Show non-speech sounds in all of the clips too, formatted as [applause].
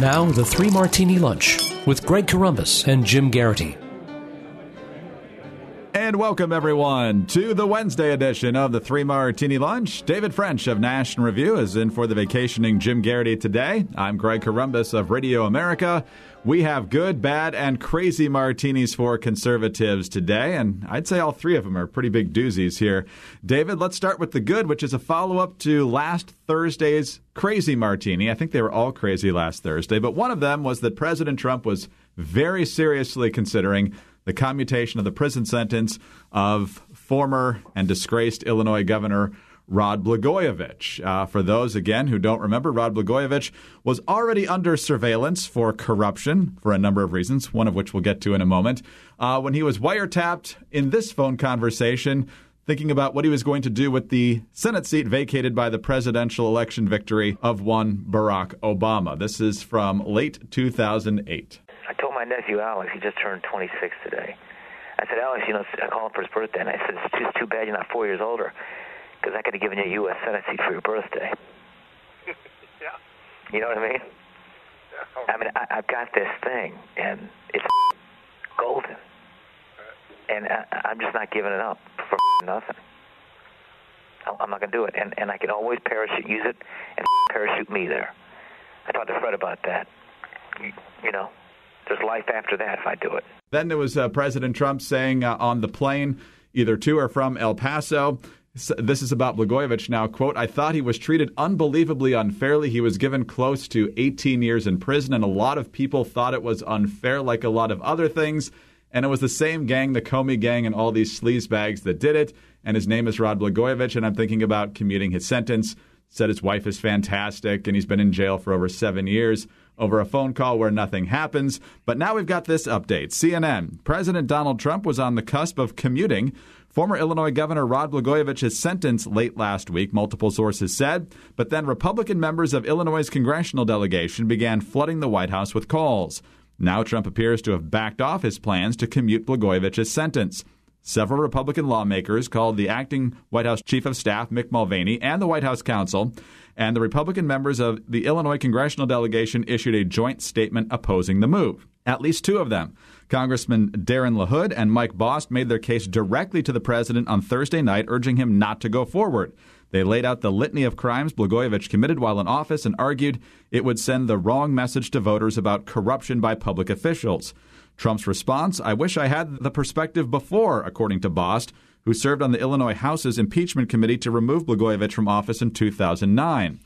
Now, the Three Martini Lunch with Greg Corombos and Jim Geraghty. And welcome, everyone, to the Wednesday edition of the Three Martini Lunch. David French of National Review is in for the vacationing Jim Geraghty today. I'm Greg Corombos of Radio America. We have good, bad, and crazy martinis for conservatives today, and I'd say all three of them are pretty big doozies here. David, let's start with the good, which is a follow up to last Thursday's crazy martini. I think they were all crazy last Thursday, but one of them was that President Trump was very seriously considering the commutation of the prison sentence of former and disgraced Illinois Governor Rod Blagojevich. Uh, for those, again, who don't remember, Rod Blagojevich was already under surveillance for corruption for a number of reasons, one of which we'll get to in a moment. Uh, when he was wiretapped in this phone conversation, thinking about what he was going to do with the Senate seat vacated by the presidential election victory of one Barack Obama. This is from late 2008 my nephew Alex. He just turned 26 today. I said, Alex, you know, I called him for his birthday, and I said, it's just too bad you're not four years older, because I could have given you a U.S. Senate seat for your birthday. [laughs] yeah. You know what I mean? Yeah. I mean, I, I've got this thing, and it's golden, and I, I'm just not giving it up for nothing. I'm not going to do it, and and I can always parachute use it and parachute me there. I talked to Fred about that. You, you know there's life after that if I do it. Then there was uh, President Trump saying uh, on the plane, either to or from El Paso, this is about Blagojevich now. Quote, I thought he was treated unbelievably unfairly. He was given close to 18 years in prison, and a lot of people thought it was unfair, like a lot of other things. And it was the same gang, the Comey gang, and all these sleazebags that did it. And his name is Rod Blagojevich, and I'm thinking about commuting his sentence. Said his wife is fantastic, and he's been in jail for over seven years over a phone call where nothing happens. But now we've got this update. CNN. President Donald Trump was on the cusp of commuting former Illinois Governor Rod Blagojevich's sentence late last week, multiple sources said. But then Republican members of Illinois' congressional delegation began flooding the White House with calls. Now Trump appears to have backed off his plans to commute Blagojevich's sentence. Several Republican lawmakers called the acting White House Chief of Staff, Mick Mulvaney, and the White House counsel and the Republican members of the Illinois congressional delegation issued a joint statement opposing the move. At least two of them, Congressman Darren LaHood and Mike Bost, made their case directly to the president on Thursday night, urging him not to go forward. They laid out the litany of crimes Blagojevich committed while in office and argued it would send the wrong message to voters about corruption by public officials. Trump's response I wish I had the perspective before, according to Bost, who served on the Illinois House's impeachment committee to remove Blagojevich from office in 2009.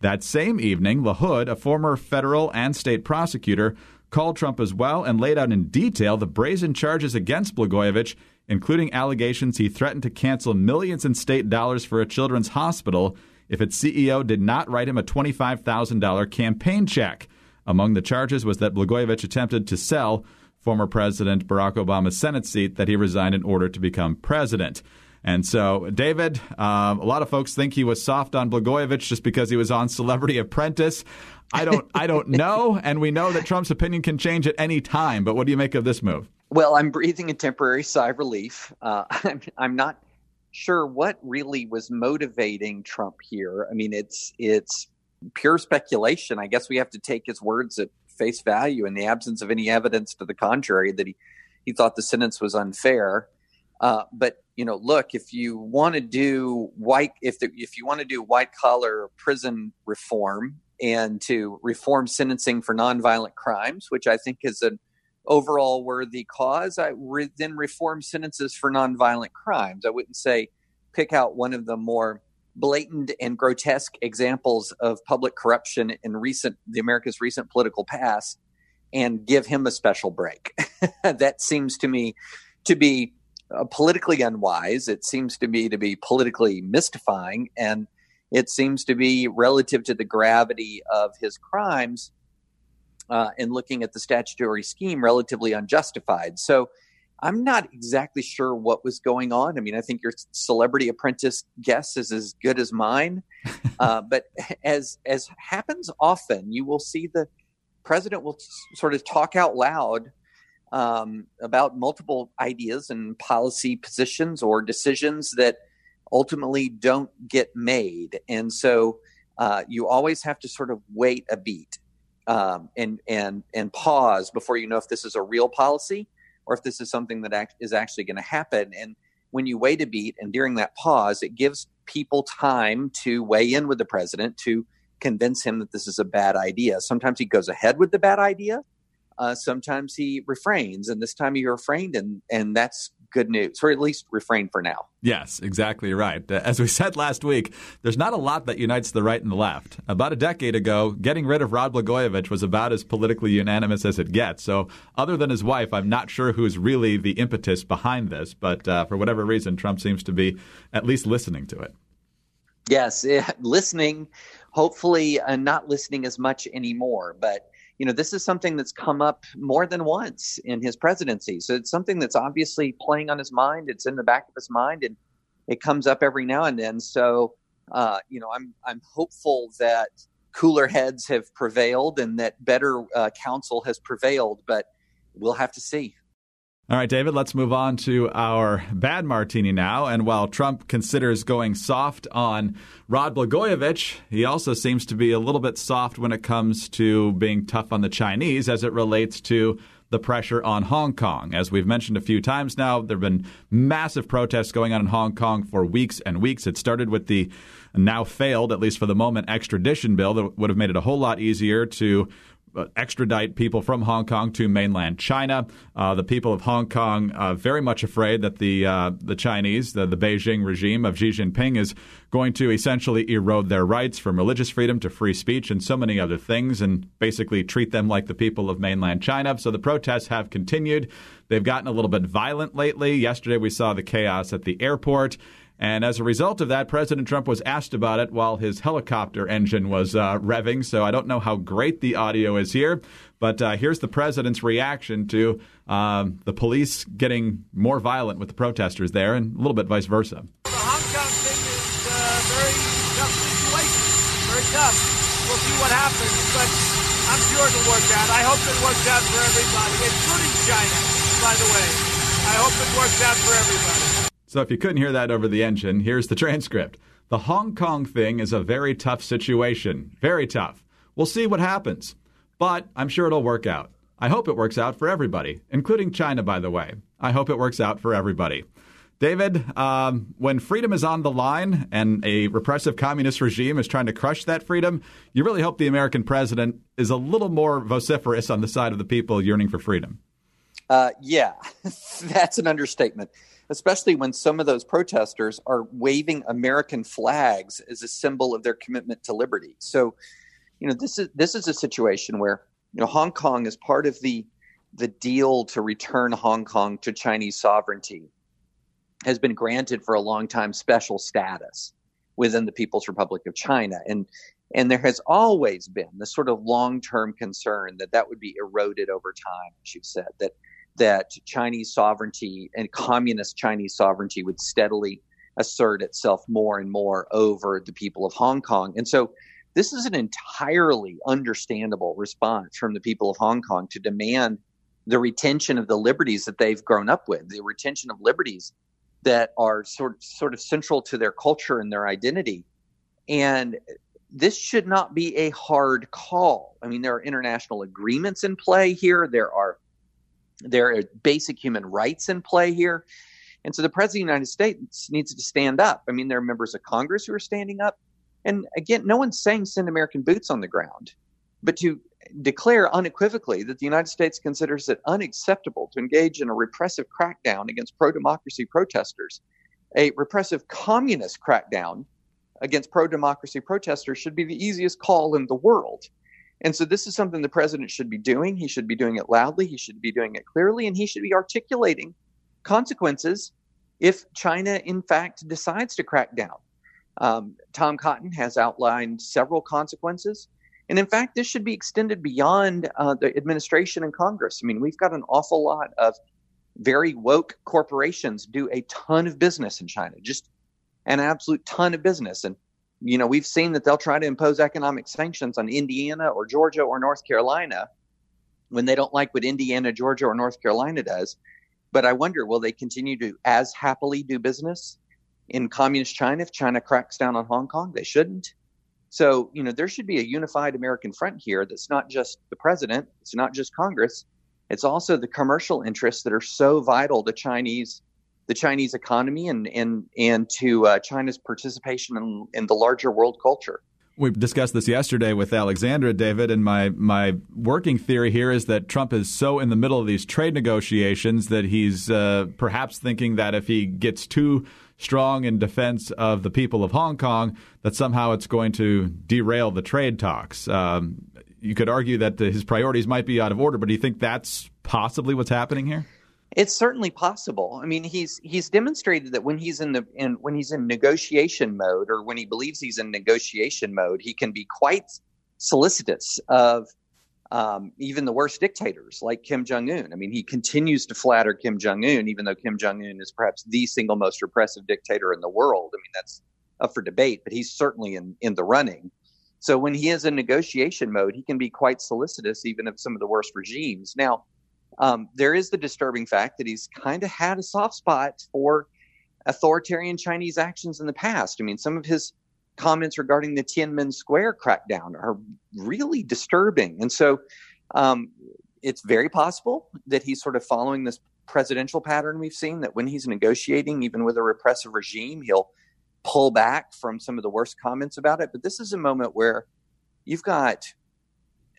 That same evening, LaHood, a former federal and state prosecutor, called Trump as well and laid out in detail the brazen charges against Blagojevich, including allegations he threatened to cancel millions in state dollars for a children's hospital if its CEO did not write him a $25,000 campaign check. Among the charges was that Blagojevich attempted to sell former President Barack Obama's Senate seat that he resigned in order to become president. And so, David, uh, a lot of folks think he was soft on Blagojevich just because he was on Celebrity Apprentice. I don't, I don't [laughs] know, and we know that Trump's opinion can change at any time. But what do you make of this move? Well, I'm breathing a temporary sigh of relief. Uh, [laughs] I'm, I'm not sure what really was motivating Trump here. I mean, it's it's pure speculation. I guess we have to take his words at face value in the absence of any evidence to the contrary that he, he thought the sentence was unfair. Uh, but you know, look, if you want to do white, if the, if you want to do white collar prison reform and to reform sentencing for nonviolent crimes, which I think is an overall worthy cause, I re- then reform sentences for nonviolent crimes. I wouldn't say pick out one of the more blatant and grotesque examples of public corruption in recent the America's recent political past and give him a special break. [laughs] that seems to me to be uh, politically unwise. It seems to me to be politically mystifying and it seems to be relative to the gravity of his crimes uh, looking at the statutory scheme relatively unjustified. So I'm not exactly sure what was going on. I mean, I think your celebrity apprentice guess is as good as mine. [laughs] uh, but as as happens often, you will see the president will sort of talk out loud um, about multiple ideas and policy positions or decisions that ultimately don't get made, and so uh, you always have to sort of wait a beat. um, and and and pause before you know if this is a real policy or if this is something that act- is actually going to happen. And when you wait a beat, and during that pause, it gives people time to weigh in with the president to convince him that this is a bad idea. Sometimes he goes ahead with the bad idea. Uh, sometimes he refrains, and this time he refrained, and and that's good news, or at least refrain for now. Yes, exactly right. Uh, as we [laughs] said last week, there's not a lot that unites the right and the left. About a decade ago, getting rid of Rod Blagojevich was about as politically unanimous as it gets. So, other than his wife, I'm not sure who's really the impetus behind this, but uh, for whatever reason, Trump seems to be at least listening to it. Yes, [laughs] listening, hopefully uh, not listening as much anymore, but you know, this is something that's come up more than once in his presidency. So it's something that's obviously playing on his mind. It's in the back of his mind, and it comes up every now and then. So, uh, you know, I'm I'm hopeful that cooler heads have prevailed and that better uh, counsel has prevailed, but we'll have to see. All right, David, let's move on to our bad martini now. And while Trump considers going soft on Rod Blagojevich, he also seems to be a little bit soft when it comes to being tough on the Chinese as it relates to the pressure on Hong Kong. As we've mentioned a few times now, there have been massive protests going on in Hong Kong for weeks and weeks. It started with the now failed, at least for the moment, extradition bill that would have made it a whole lot easier to extradite people from Hong Kong to mainland China. Uh, the people of Hong Kong uh, very much afraid that the uh, the Chinese, the, the Beijing regime of Xi Jinping, is going to essentially erode their rights from religious freedom to free speech and so many other things, and basically treat them like the people of mainland China. So the protests have continued. They've gotten a little bit violent lately. Yesterday we saw the chaos at the airport. And as a result of that, President Trump was asked about it while his helicopter engine was uh, revving. So I don't know how great the audio is here, but uh, here's the president's reaction to um, the police getting more violent with the protesters there, and a little bit vice versa. The Hong Kong thing is a very tough situation. Very tough. We'll see what happens, but I'm sure it'll work out. I hope it works out for everybody, including China, by the way. I hope it works out for everybody. So if you couldn't hear that over the engine, here's the [laughs] transcript. The Hong Kong thing is a very tough situation. Very tough. We'll see what happens. But I'm sure it'll work out. I hope it works out for everybody, including China, by the way. I hope it works out for everybody. David, um, when freedom is on the line and a repressive communist regime is trying to crush that freedom, you really hope the American president is a little more vociferous on the side of the people yearning for freedom. Uh, yeah, [laughs] that's an understatement especially when some of those protesters are waving American flags as a symbol of their commitment to liberty. So, you know, this is this is a situation where you know Hong Kong is part of the the deal to return Hong Kong to Chinese sovereignty has been granted for a long time special status within the People's Republic of China and and there has always been this sort of long-term concern that that would be eroded over time as you said that that Chinese sovereignty and communist Chinese sovereignty would steadily assert itself more and more over the people of Hong Kong. And so this is an entirely understandable response from the people of Hong Kong to demand the retention of the liberties that they've grown up with, the retention of liberties that are sort sort of central to their culture and their identity. And this should not be a hard call. I mean, there are international agreements in play here. There are there are basic human rights in play here. And so the president of the United States needs to stand up. I mean, there are members of Congress who are standing up. And again, no one's saying send American boots on the ground, but to declare unequivocally that the United States considers it unacceptable to engage in a repressive crackdown against pro democracy protesters, a repressive communist crackdown against pro democracy protesters should be the easiest call in the world. And so this is something the president should be doing. He should be doing it loudly, he should be doing it clearly, and he should be articulating consequences if China, in fact, decides to crack down. Um, Tom Cotton has outlined several consequences. And in fact, this should be extended beyond uh, the administration and Congress. I mean, we've got an awful lot of very woke corporations do a ton of business in China, just an absolute ton of business. And you know, we've seen that they'll try to impose economic sanctions on Indiana or Georgia or North Carolina when they don't like what Indiana, Georgia, or North Carolina does. But I wonder, will they continue to as happily do business in communist China if China cracks down on Hong Kong? They shouldn't. So, you know, there should be a unified American front here that's not just the president, it's not just Congress, it's also the commercial interests that are so vital to Chinese the Chinese economy and and and to uh, China's participation in, in the larger world culture. We discussed this yesterday with Alexandra, David, and my, my working theory here is that Trump is so in the middle of these trade negotiations that he's uh, perhaps thinking that if he gets too strong in defense of the people of Hong Kong, that somehow it's going to derail the trade talks. Um, you could argue that his priorities might be out of order, but do you think that's possibly what's happening here? It's certainly possible. I mean, he's he's demonstrated that when he's in the in when he's in negotiation mode, or when he believes he's in negotiation mode, he can be quite solicitous of um, even the worst dictators like Kim Jong Un. I mean, he continues to flatter Kim Jong Un, even though Kim Jong Un is perhaps the single most repressive dictator in the world. I mean, that's up for debate, but he's certainly in in the running. So when he is in negotiation mode, he can be quite solicitous, even of some of the worst regimes. Now um, there is the disturbing fact that he's kind of had a soft spot for authoritarian Chinese actions in the past. I mean, some of his comments regarding the Tiananmen Square crackdown are really disturbing. And so um, it's very possible that he's sort of following this presidential pattern we've seen that when he's negotiating, even with a repressive regime, he'll pull back from some of the worst comments about it. But this is a moment where you've got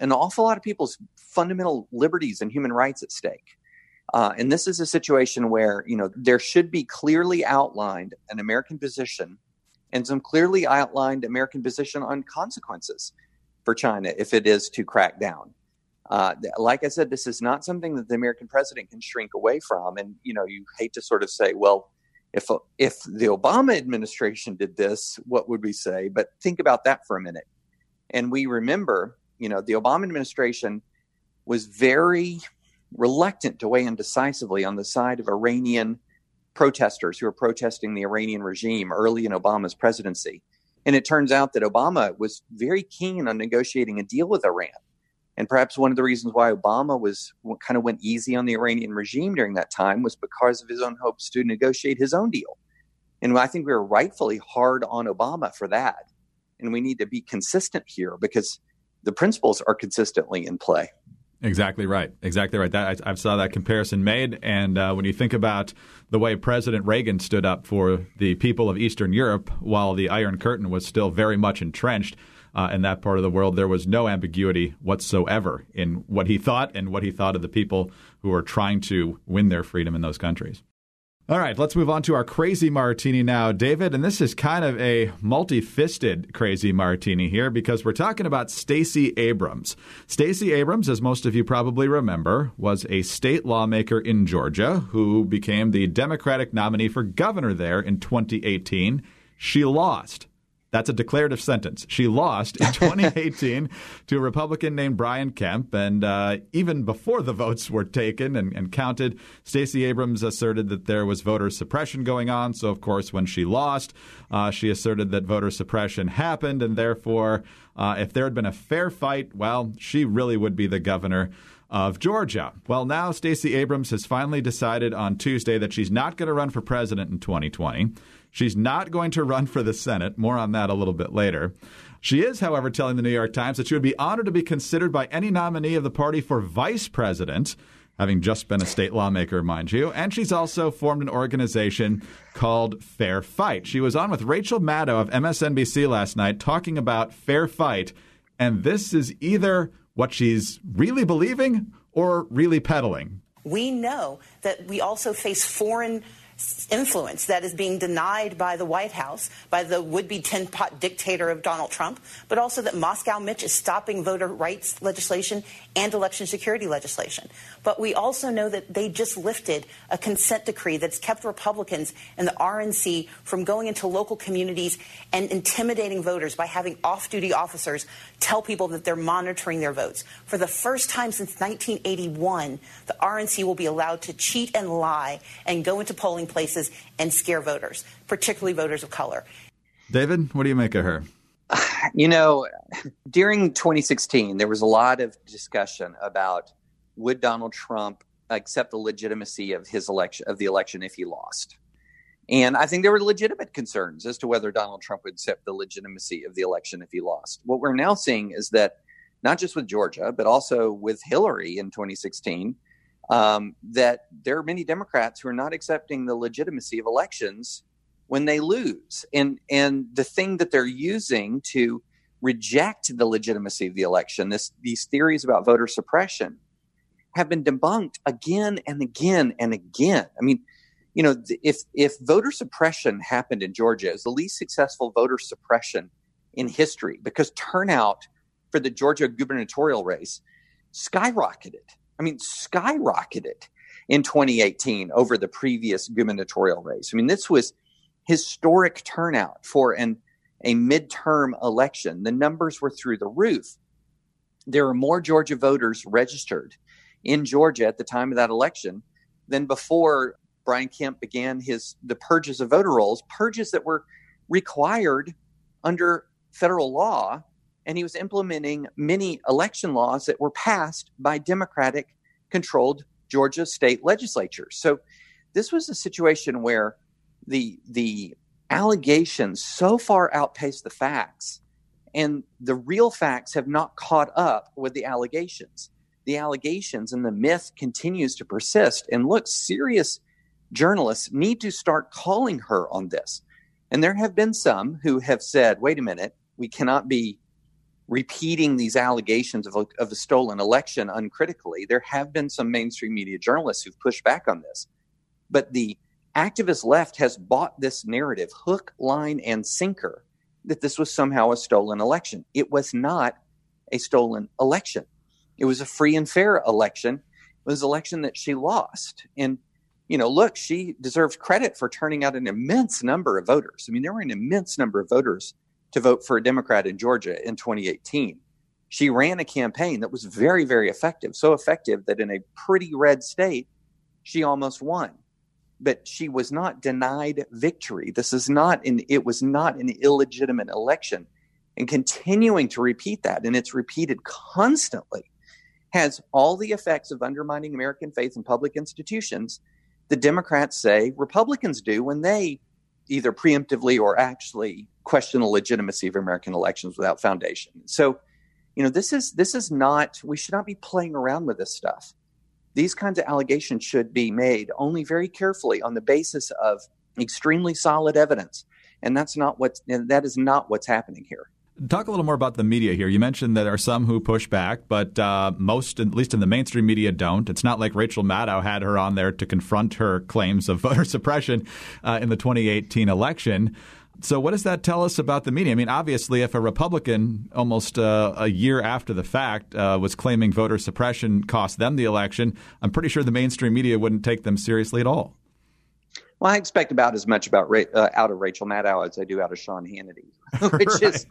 an awful lot of people's fundamental liberties and human rights at stake. Uh, and this is a situation where you know there should be clearly outlined an American position and some clearly outlined American position on consequences for China if it is to crack down. Uh, like I said, this is not something that the American president can shrink away from. And you know, you hate to sort of say, well, if if the Obama administration did this, what would we say? But think about that for a minute. And we remember you know, the Obama administration was very reluctant to weigh in decisively on the side of Iranian protesters who were protesting the Iranian regime early in Obama's presidency. And it turns out that Obama was very keen on negotiating a deal with Iran. And perhaps one of the reasons why Obama was kind of went easy on the Iranian regime during that time was because of his own hopes to negotiate his own deal. And I think we were rightfully hard on Obama for that. And we need to be consistent here because the principles are consistently in play. Exactly right. Exactly right. That I, I saw that comparison made, and uh, when you think about the way President Reagan stood up for the people of Eastern Europe while the Iron Curtain was still very much entrenched uh, in that part of the world, there was no ambiguity whatsoever in what he thought and what he thought of the people who were trying to win their freedom in those countries. All right, let's move on to our crazy martini now, David. And this is kind of a multi fisted crazy martini here because we're talking about Stacey Abrams. Stacey Abrams, as most of you probably remember, was a state lawmaker in Georgia who became the Democratic nominee for governor there in 2018. She lost. That's a declarative sentence. She lost in [laughs] 2018 to a Republican named Brian Kemp. And uh, even before the votes were taken and, and counted, Stacey Abrams asserted that there was voter suppression going on. So, of course, when she lost, uh, she asserted that voter suppression happened. And therefore, uh, if there had been a fair fight, well, she really would be the governor of Georgia. Well, now Stacey Abrams has finally decided on Tuesday that she's not going to run for president in 2020. She's not going to run for the Senate. More on that a little bit later. She is, however, telling the New York Times that she would be honored to be considered by any nominee of the party for vice president, having just been a state lawmaker, mind you. And she's also formed an organization called Fair Fight. She was on with Rachel Maddow of MSNBC last night talking about Fair Fight. And this is either what she's really believing or really peddling. We know that we also face foreign influence that is being denied by the White House, by the would be tin pot dictator of Donald Trump, but also that Moscow Mitch is stopping voter rights legislation and election security legislation. But we also know that they just lifted a consent decree that's kept Republicans and the RNC from going into local communities and intimidating voters by having off duty officers tell people that they're monitoring their votes. For the first time since 1981, the RNC will be allowed to cheat and lie and go into polling places and scare voters, particularly voters of color. David, what do you make of her? [sighs] You know, during 2016, there was a lot of discussion about would Donald Trump accept the legitimacy of his election of the election if he lost. And I think there were legitimate concerns as to whether Donald Trump would accept the legitimacy of the election if he lost. What we're now seeing is that not just with Georgia, but also with Hillary in 2016, um, that there are many Democrats who are not accepting the legitimacy of elections when they lose. And and the thing that they're using to reject the legitimacy of the election, this these theories about voter suppression, have been debunked again and again and again. I mean, you know, if if voter suppression happened in Georgia, as the least successful voter suppression in history because turnout for the Georgia gubernatorial race skyrocketed. I mean, skyrocketed in 2018 over the previous gubernatorial race. I mean, this was historic turnout for an a midterm election. The numbers were through the roof. There are more Georgia voters registered in Georgia at the time of that election than before Brian Kemp began his the purges of voter rolls, purges that were required under federal law, and he was implementing many election laws that were passed by Democratic controlled Georgia state legislatures. So this was a situation where the the allegations so far outpaced the facts and the real facts have not caught up with the allegations the allegations and the myth continues to persist and look serious journalists need to start calling her on this. And there have been some who have said, wait a minute, we cannot be repeating these allegations of a, of a stolen election uncritically. There have been some mainstream media journalists who've pushed back on this. But the activist left has bought this narrative hook, line, and sinker that this was somehow a stolen election. It was not a stolen election. It was a free and fair election. It was an election that she lost. And you know, look, she deserves credit for turning out an immense number of voters. I mean, there were an immense number of voters to vote for a Democrat in Georgia in 2018. She ran a campaign that was very, very effective, so effective that in a pretty red state, she almost won. But she was not denied victory. This is not an, it was not an illegitimate election. And continuing to repeat that, and it's repeated constantly, has all the effects of undermining American faith in public institutions the Democrats say Republicans do when they either preemptively or actually question the legitimacy of American elections without foundation. So, you know, this is this is not we should not be playing around with this stuff. These kinds of allegations should be made only very carefully on the basis of extremely solid evidence. And that's not what that is not what's happening here. Talk a little more about the media here. You mentioned that there are some who push back, but uh, most, at least in the mainstream media, don't. It's not like Rachel Maddow had her on there to confront her claims of [laughs] voter suppression uh, in the 2018 election. So, what does that tell us about the media? I mean, obviously, if a Republican almost uh, a year after the fact uh, was claiming voter suppression cost them the election, I'm pretty sure the mainstream media wouldn't take them seriously at all. Well, I expect about as much about uh, out of Rachel Maddow as I do out of Sean Hannity, [laughs] [laughs] which right. is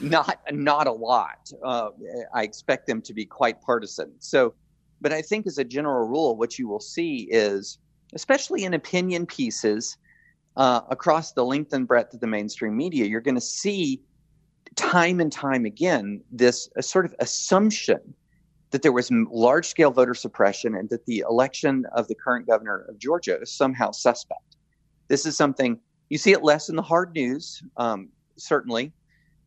not not a lot. Uh, I expect them to be quite partisan. So, but I think as a general rule, what you will see is, especially in opinion pieces uh, across the length and breadth of the mainstream media, you're going to see time and time again this sort of assumption that there was large scale voter suppression and that the election of the current governor of Georgia is somehow suspect. This is something you see it less in the hard news, um, certainly,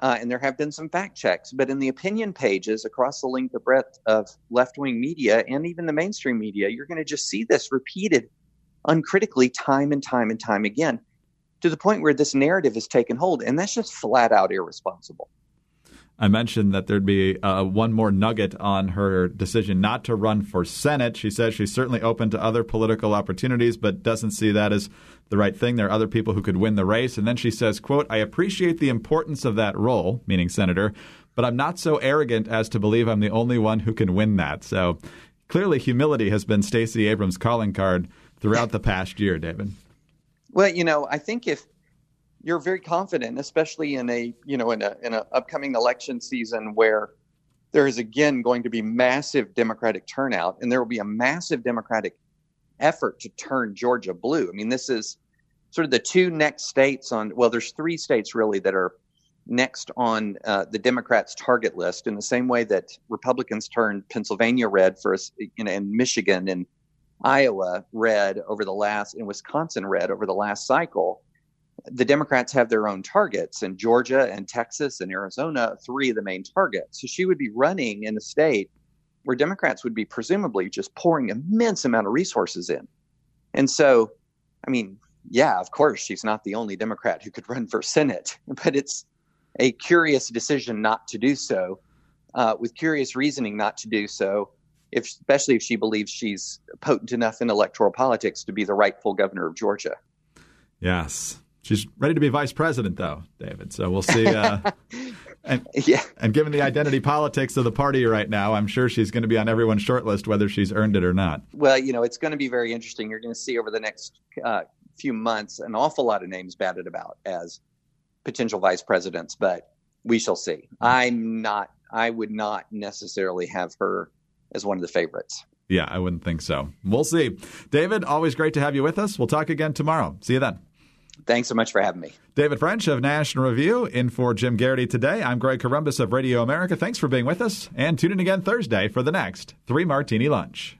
uh, and there have been some fact checks, but in the opinion pages across the length and breadth of left wing media and even the mainstream media, you're going to just see this repeated uncritically time and time and time again to the point where this narrative has taken hold. And that's just flat out irresponsible. I mentioned that there'd be uh, one more nugget on her decision not to run for Senate. She says she's certainly open to other political opportunities, but doesn't see that as the right thing. There are other people who could win the race. And then she says, quote, I appreciate the importance of that role, meaning senator, but I'm not so arrogant as to believe I'm the only one who can win that. So clearly humility has been Stacey Abrams' calling card throughout the past year, David. Well, you know, I think if you're very confident, especially in a you know in a in an upcoming election season where there is again going to be massive Democratic turnout, and there will be a massive Democratic effort to turn Georgia blue. I mean, this is sort of the two next states on. Well, there's three states really that are next on uh, the Democrats' target list in the same way that Republicans turned Pennsylvania red for us, you know, and Michigan and Iowa red over the last, and Wisconsin red over the last cycle, the Democrats have their own targets, in Georgia and Texas and Arizona, three of the main targets. So she would be running in a state where Democrats would be presumably just pouring immense amount of resources in. And so, I mean, yeah, of course, she's not the only Democrat who could run for Senate, [laughs] but it's a curious decision not to do so, uh, with curious reasoning not to do so, if, especially if she believes she's potent enough in electoral politics to be the rightful governor of Georgia. Yes. She's ready to be vice president, though, David. So we'll see. Uh, [laughs] and, yeah. and given the identity politics of the party right now, I'm sure she's going to be on everyone's shortlist, whether she's earned it or not. Well, you know, it's going to be very interesting. You're going to see over the next uh, few months an awful lot of names batted about as potential vice presidents, but we shall see. I'm not, I would not necessarily have her as one of the favorites. Yeah, I wouldn't think so. We'll see. David, always great to have you with us. We'll talk again tomorrow. See you then. Thanks so much for having me. David French of National Review in for Jim Geraghty today. I'm Greg Corombos of Radio America. Thanks for being with us and tune in again Thursday for the next Three Martini Lunch.